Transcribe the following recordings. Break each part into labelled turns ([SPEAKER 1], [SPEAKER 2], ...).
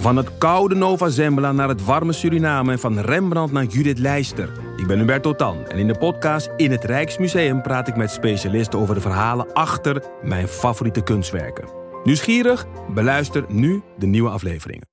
[SPEAKER 1] Van het koude Nova Zembla naar het warme Suriname en van Rembrandt naar Judith Leister. Ik ben Hubert Totan en in de podcast In het Rijksmuseum praat ik met specialisten over de verhalen achter mijn favoriete kunstwerken. Nieuwsgierig? Beluister nu de nieuwe afleveringen.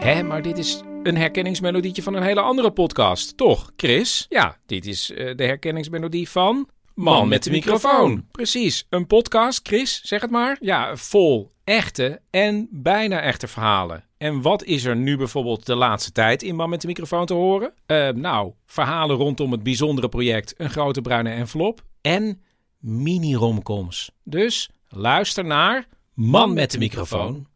[SPEAKER 2] Hé, maar dit is een herkenningsmelodietje van een hele andere podcast, toch, Chris? Ja, dit is uh, de herkenningsmelodie van... Man met de microfoon. Precies, een podcast, Chris, zeg het maar. Ja, vol echte en bijna echte verhalen. En wat is er nu bijvoorbeeld de laatste tijd in Man met de microfoon te horen? Uh, nou, verhalen rondom het bijzondere project Een Grote Bruine Envelop en mini-romcoms. Dus luister naar Man met de microfoon.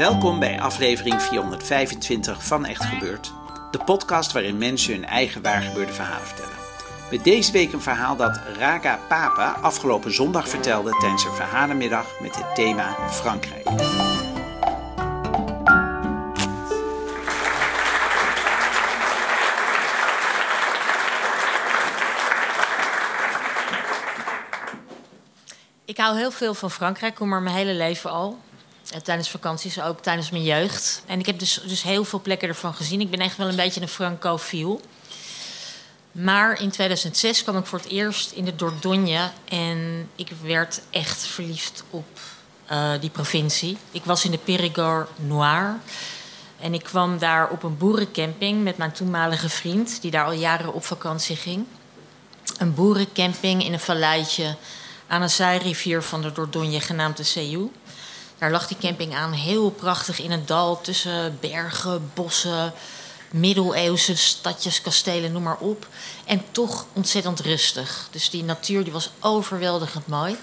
[SPEAKER 3] Welkom bij aflevering 425 van Echt Gebeurd, de podcast waarin mensen hun eigen waargebeurde verhalen vertellen. Met deze week een verhaal dat Raga Papa afgelopen zondag vertelde tijdens een verhalenmiddag met het thema Frankrijk.
[SPEAKER 4] Ik hou heel veel van Frankrijk, kom er mijn hele leven al. En tijdens vakanties, ook tijdens mijn jeugd. En ik heb dus, dus heel veel plekken ervan gezien. Ik ben echt wel een beetje een francofiel. Maar in 2006 kwam ik voor het eerst in de Dordogne. En ik werd echt verliefd op uh, die provincie. Ik was in de Périgord Noir. En ik kwam daar op een boerencamping met mijn toenmalige vriend... die daar al jaren op vakantie ging. Een boerencamping in een valleitje aan een zijrivier van de Dordogne genaamd de Seyou. Daar lag die camping aan, heel prachtig in een dal tussen bergen, bossen, middeleeuwse stadjes, kastelen, noem maar op. En toch ontzettend rustig. Dus die natuur die was overweldigend mooi.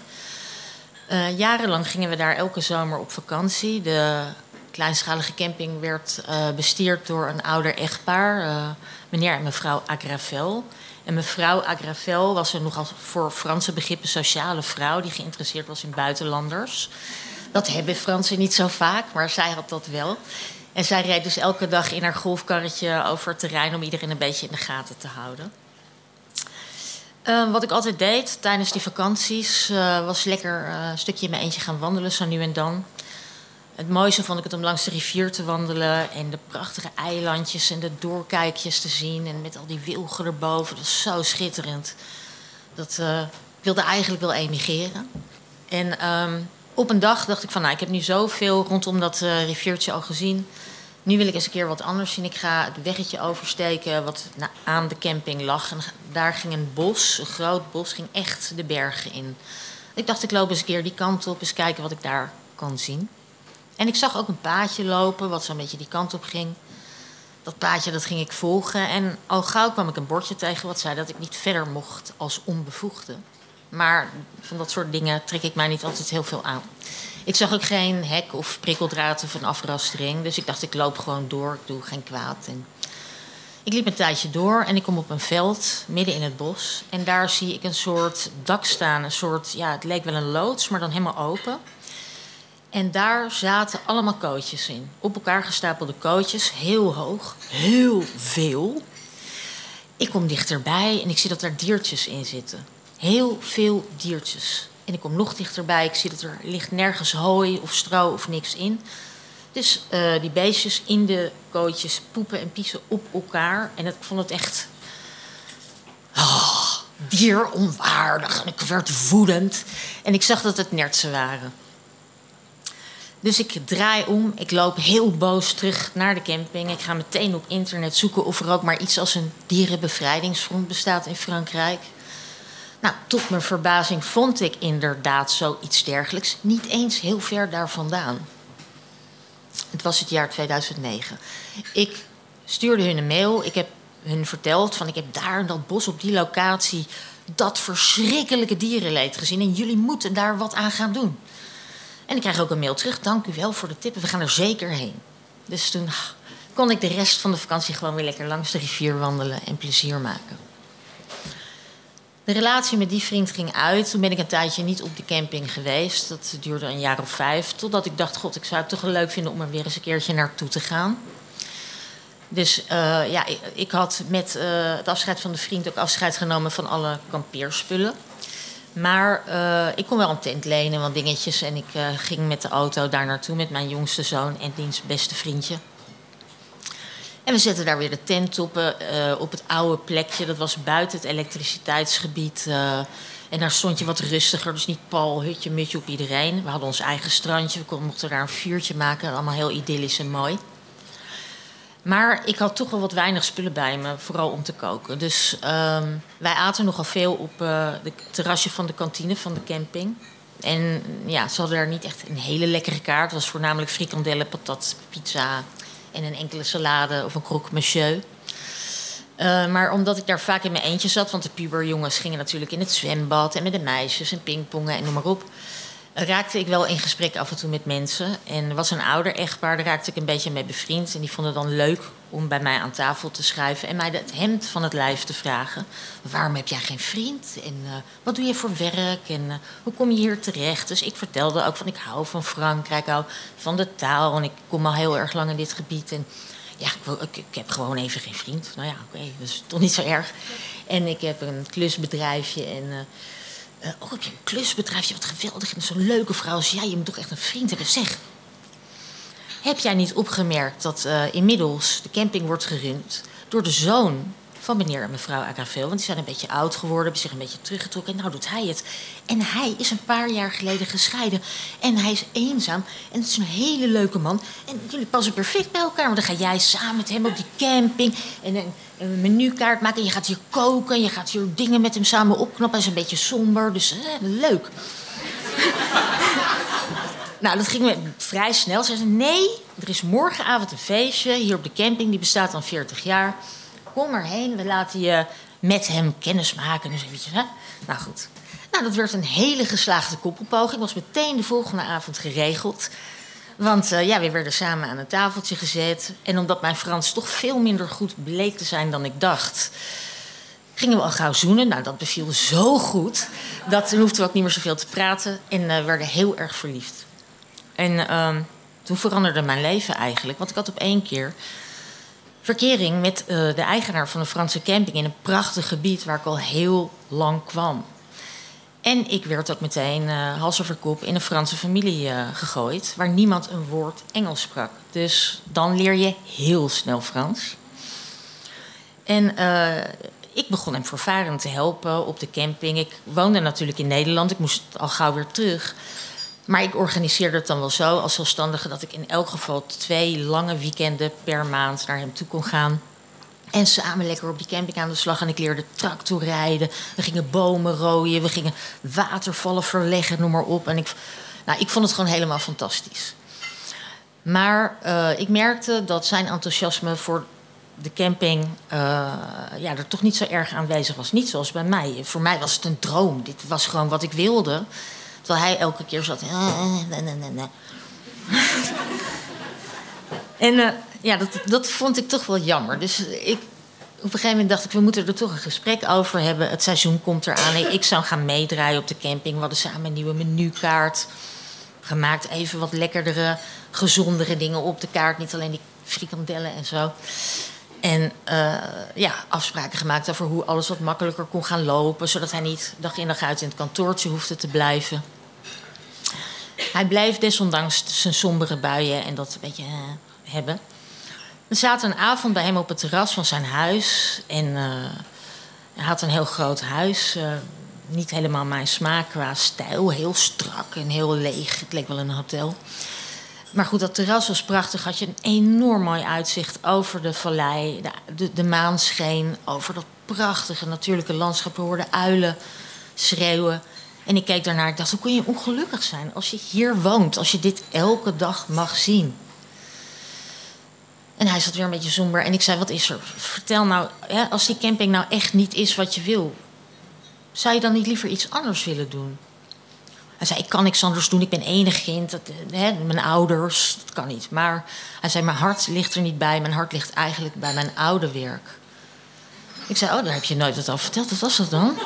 [SPEAKER 4] Uh, jarenlang gingen we daar elke zomer op vakantie. De kleinschalige camping werd uh, bestierd door een ouder echtpaar, uh, meneer en mevrouw Agravel. En mevrouw Agravel was een nogal voor Franse begrippen sociale vrouw die geïnteresseerd was in buitenlanders. Dat hebben Fransen niet zo vaak, maar zij had dat wel. En zij reed dus elke dag in haar golfkarretje over het terrein om iedereen een beetje in de gaten te houden. Uh, wat ik altijd deed tijdens die vakanties uh, was lekker uh, een stukje in mijn eentje gaan wandelen, zo nu en dan. Het mooiste vond ik het om langs de rivier te wandelen en de prachtige eilandjes en de doorkijkjes te zien. En met al die wilgen erboven. Dat was zo schitterend. Dat ik wilde eigenlijk wel emigreren. En um, op een dag dacht ik van, nou, ik heb nu zoveel rondom dat uh, riviertje al gezien. Nu wil ik eens een keer wat anders zien. Ik ga het weggetje oversteken wat aan de camping lag. En daar ging een bos, een groot bos, ging echt de bergen in. Ik dacht, ik loop eens een keer die kant op, eens kijken wat ik daar kan zien. En ik zag ook een paadje lopen, wat zo'n beetje die kant op ging. Dat paadje dat ging ik volgen. En al gauw kwam ik een bordje tegen wat zei dat ik niet verder mocht als onbevoegde. Maar van dat soort dingen trek ik mij niet altijd heel veel aan. Ik zag ook geen hek of prikkeldraad of een afrastering. Dus ik dacht, ik loop gewoon door. Ik doe geen kwaad. En ik liep een tijdje door en ik kom op een veld midden in het bos. En daar zie ik een soort dak staan. Een soort, ja, het leek wel een loods, maar dan helemaal open. En daar zaten allemaal kootjes in. Op elkaar gestapelde kootjes, heel hoog, heel veel. Ik kom dichterbij en ik zie dat er diertjes in zitten. Heel veel diertjes. En ik kom nog dichterbij. Ik zie dat er ligt nergens hooi of stro of niks in. Dus uh, die beestjes in de kootjes poepen en piezen op elkaar. En ik vond het echt... Oh, dieronwaardig. En ik werd woedend. En ik zag dat het nertsen waren. Dus ik draai om. Ik loop heel boos terug naar de camping. Ik ga meteen op internet zoeken of er ook maar iets als een dierenbevrijdingsfront bestaat in Frankrijk. Nou, tot mijn verbazing vond ik inderdaad zoiets dergelijks. Niet eens heel ver daar vandaan. Het was het jaar 2009. Ik stuurde hun een mail. Ik heb hun verteld van ik heb daar in dat bos op die locatie dat verschrikkelijke dierenleed gezien. En jullie moeten daar wat aan gaan doen. En ik krijg ook een mail terug. Dank u wel voor de tip. We gaan er zeker heen. Dus toen kon ik de rest van de vakantie gewoon weer lekker langs de rivier wandelen en plezier maken. De relatie met die vriend ging uit. Toen ben ik een tijdje niet op de camping geweest. Dat duurde een jaar of vijf. Totdat ik dacht, god, ik zou het toch leuk vinden om er weer eens een keertje naartoe te gaan. Dus uh, ja, ik, ik, had met uh, het afscheid van de vriend ook afscheid genomen van alle kampeerspullen. Maar uh, ik kon wel een tent lenen, wat dingetjes. En ik ging met de auto daar naartoe met mijn jongste zoon en diens beste vriendje. En we zetten daar weer de tent op, uh, op het oude plekje. Dat was buiten het elektriciteitsgebied. Uh, en daar stond je wat rustiger, dus niet pal, hutje, mutje op iedereen. We hadden ons eigen strandje, we mochten daar een vuurtje maken. Allemaal heel idyllisch en mooi. Maar ik had toch wel wat weinig spullen bij me, vooral om te koken. Dus um, wij aten nogal veel op het terrasje van de kantine van de camping. En ja, ze hadden daar niet echt een hele lekkere kaart. Het was voornamelijk frikandellen, patat, pizza, en een enkele salade of een croque monsieur. Uh, maar omdat ik daar vaak in mijn eentje zat, want de puberjongens gingen natuurlijk in het zwembad en met de meisjes en pingpongen en noem maar op, raakte ik wel in gesprek af en toe met mensen. En was een ouder echtpaar, daar raakte ik een beetje mee bevriend. En die vonden het dan leuk om bij mij aan tafel te schuiven en mij het hemd van het lijf te vragen. Waarom heb jij geen vriend? En uh, wat doe je voor werk? En uh, hoe kom je hier terecht? Dus ik vertelde ook van ik hou van Frankrijk, hou van de taal. En ik kom al heel erg lang in dit gebied. En ja, ik, ik, ik heb gewoon even geen vriend. Nou ja, oké, okay, dat is toch niet zo erg. En ik heb een klusbedrijfje en... Uh, uh, oh, heb je klusbedrijfje? Wat geweldig. En zo'n leuke vrouw als jij. Je moet toch echt een vriend hebben. Zeg, heb jij niet opgemerkt dat uh, inmiddels de camping wordt gerund door de zoon van meneer en mevrouw Agraveel? Want die zijn een beetje oud geworden, hebben zich een beetje teruggetrokken. En nou doet hij het. En hij is een paar jaar geleden gescheiden. En hij is eenzaam. En het is een hele leuke man. En jullie passen perfect bij elkaar. Want dan ga jij samen met hem op die camping. En een, een menukaart maken. En je gaat hier koken. Je gaat hier dingen met hem samen opknappen. Hij is een beetje somber. Dus eh, leuk. Nou, dat ging me vrij snel. Ze zei: Nee, er is morgenavond een feestje hier op de camping. Die bestaat al 40 jaar. Kom erheen, we laten je met hem kennis maken. Dus eventjes, hè? Nou goed. Nou, dat werd een hele geslaagde koppelpoging. Was meteen de volgende avond geregeld. Want uh, ja, we werden samen aan een tafeltje gezet. En omdat mijn Frans toch veel minder goed bleek te zijn dan ik dacht, gingen we al gauw zoenen. Nou, dat beviel zo goed. Dat hoefden we ook niet meer zoveel te praten. En uh, werden heel erg verliefd. En uh, toen veranderde mijn leven eigenlijk. Want ik had op één keer verkering met uh, de eigenaar van een Franse camping in een prachtig gebied waar ik al heel lang kwam. En ik werd ook meteen uh, hals over kop in een Franse familie uh, gegooid, waar niemand een woord Engels sprak. Dus dan leer je heel snel Frans. En ik begon hem voorvarend te helpen op de camping. Ik woonde natuurlijk in Nederland, ik moest al gauw weer terug. Maar ik organiseerde het dan wel zo als zelfstandige dat ik in elk geval twee lange weekenden per maand naar hem toe kon gaan. En samen lekker op die camping aan de slag. En ik leerde tractorrijden. We gingen bomen rooien. We gingen watervallen verleggen, noem maar op. En ik, nou, ik vond het gewoon helemaal fantastisch. Maar uh, ik merkte dat zijn enthousiasme voor de camping uh, ja, er toch niet zo erg aanwezig was. Niet zoals bij mij. Voor mij was het een droom. Dit was gewoon wat ik wilde. Terwijl hij elke keer zat. Nee, nee, nee, en uh, ja, dat, dat vond ik toch wel jammer. Dus ik, op een gegeven moment dacht ik, we moeten er toch een gesprek over hebben. Het seizoen komt eraan. Ik zou gaan meedraaien op de camping. We hadden samen een nieuwe menukaart gemaakt. Even wat lekkerdere, gezondere dingen op de kaart. Niet alleen die frikandellen en zo. En uh, ja, afspraken gemaakt over hoe alles wat makkelijker kon gaan lopen. Zodat hij niet dag in dag uit in het kantoortje hoefde te blijven. Hij bleef desondanks zijn sombere buien en dat een beetje uh, hebben. We zaten een avond bij hem op het terras van zijn huis. En uh, hij had een heel groot huis. Uh, niet helemaal mijn smaak qua stijl. Heel strak en heel leeg. Het leek wel een hotel. Maar goed, dat terras was prachtig. Had je een enorm mooi uitzicht over de vallei. De, de, de maan scheen over dat prachtige natuurlijke landschap. We hoorden uilen schreeuwen. En ik keek daarnaar. Ik dacht, hoe kun je ongelukkig zijn als je hier woont? Als je dit elke dag mag zien. En hij zat weer een beetje somber. En ik zei, wat is er? Vertel nou, hè, als die camping nou echt niet is wat je wil... zou je dan niet liever iets anders willen doen? Hij zei, ik kan niks anders doen. Ik ben enig kind. Dat, eh, hè, mijn ouders, dat kan niet. Maar hij zei, mijn hart ligt er niet bij. Mijn hart ligt eigenlijk bij mijn oude werk. Ik zei, oh, daar heb je nooit wat over verteld. Wat was dat dan?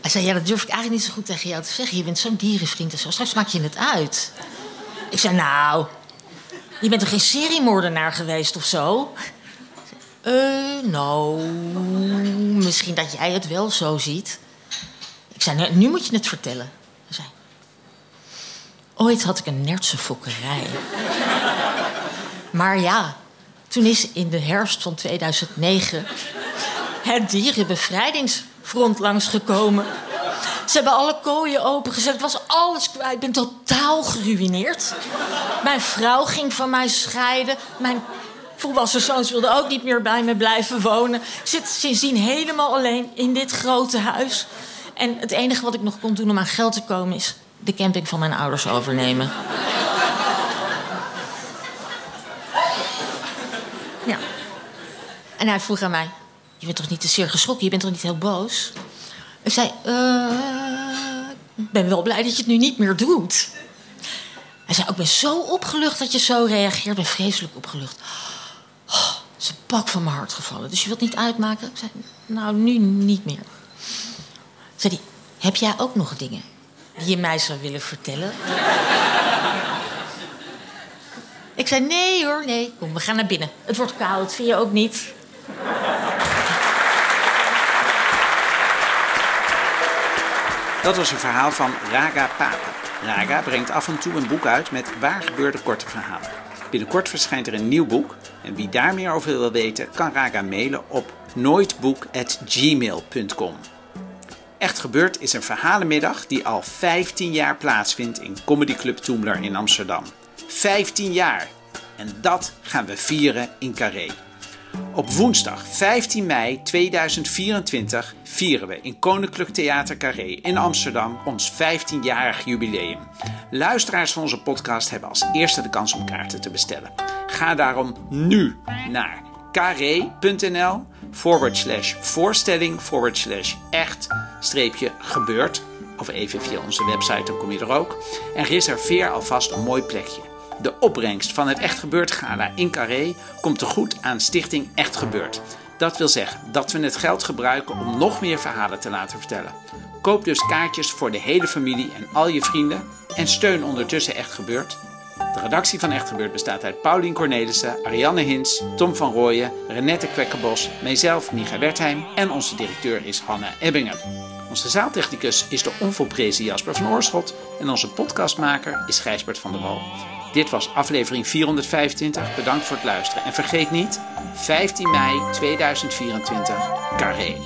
[SPEAKER 4] Hij zei, ja, dat durf ik eigenlijk niet zo goed tegen jou te zeggen. Je bent zo'n dierenvriend en zo. Straks maak je het uit. Ik zei, nou, je bent toch geen seriemoordenaar geweest of zo? Eh, nou, misschien dat jij het wel zo ziet. Ik zei, nu moet je het vertellen. Hij zei, ooit had ik een nertse fokkerij. maar ja, toen is in de herfst van 2009 het dierenbevrijdingsfront langsgekomen. Ze hebben alle kooien opengezet. Het was alles kwijt. Ik ben totaal geruineerd. Mijn vrouw ging van mij scheiden. Mijn volwassen zoons wilden ook niet meer bij me blijven wonen. Ik zit sindsdien helemaal alleen in dit grote huis. En het enige wat ik nog kon doen om aan geld te komen is de camping van mijn ouders overnemen. Ja. En hij vroeg aan mij: Je bent toch niet te zeer geschrokken? Je bent toch niet heel boos? Ik zei: eh, Ik ben wel blij dat je het nu niet meer doet. Hij zei: Ik ben zo opgelucht dat je zo reageert. Ben vreselijk opgelucht. Oh, het is een pak van mijn hart gevallen. Dus je wilt niet uitmaken? Ik zei: Nou, nu niet meer. Zei hij: Heb jij ook nog dingen die je mij zou willen vertellen? Ik zei: Nee hoor, nee. Kom, we gaan naar binnen. Het wordt koud, vind je ook niet?
[SPEAKER 3] Dat was een verhaal van Raga Papa. Raga brengt af en toe een boek uit met waar gebeurde korte verhalen. Binnenkort verschijnt er een nieuw boek. En wie daar meer over wil weten, kan Raga mailen op nooitboek.gmail.com. Echt Gebeurd is een verhalenmiddag die al 15 jaar plaatsvindt in Comedy Club Toemler in Amsterdam. 15 jaar! En dat gaan we vieren in Carré. Op woensdag 15 mei 2024 vieren we in Koninklijk Theater Carré in Amsterdam ons 15-jarig jubileum. Luisteraars van onze podcast hebben als eerste de kans om kaarten te bestellen. Ga daarom nu naar carré.nl forward slash voorstelling forward slash echt streepje gebeurd. Of even via onze website, dan kom je er ook. En reserveer alvast een mooi plekje. De opbrengst van het Echt Gebeurd Gala in Carré komt te goed aan Stichting Echt Gebeurd. Dat wil zeggen dat we het geld gebruiken om nog meer verhalen te laten vertellen. Koop dus kaartjes voor de hele familie en al je vrienden en steun ondertussen Echt Gebeurd. De redactie van Echt Gebeurd bestaat uit Paulien Cornelissen, Ariane Hins, Tom van Rooyen, Renette Kwekkenbos, mijzelf, Micha Wertheim en onze directeur is Hanne Ebbingen. Onze zaaltechnicus is de onvolprezen Jasper van Oorschot en onze podcastmaker is Gijsbert van der Wal. Dit was aflevering 425. Bedankt voor het luisteren. En vergeet niet, 15 mei 2024, Carré.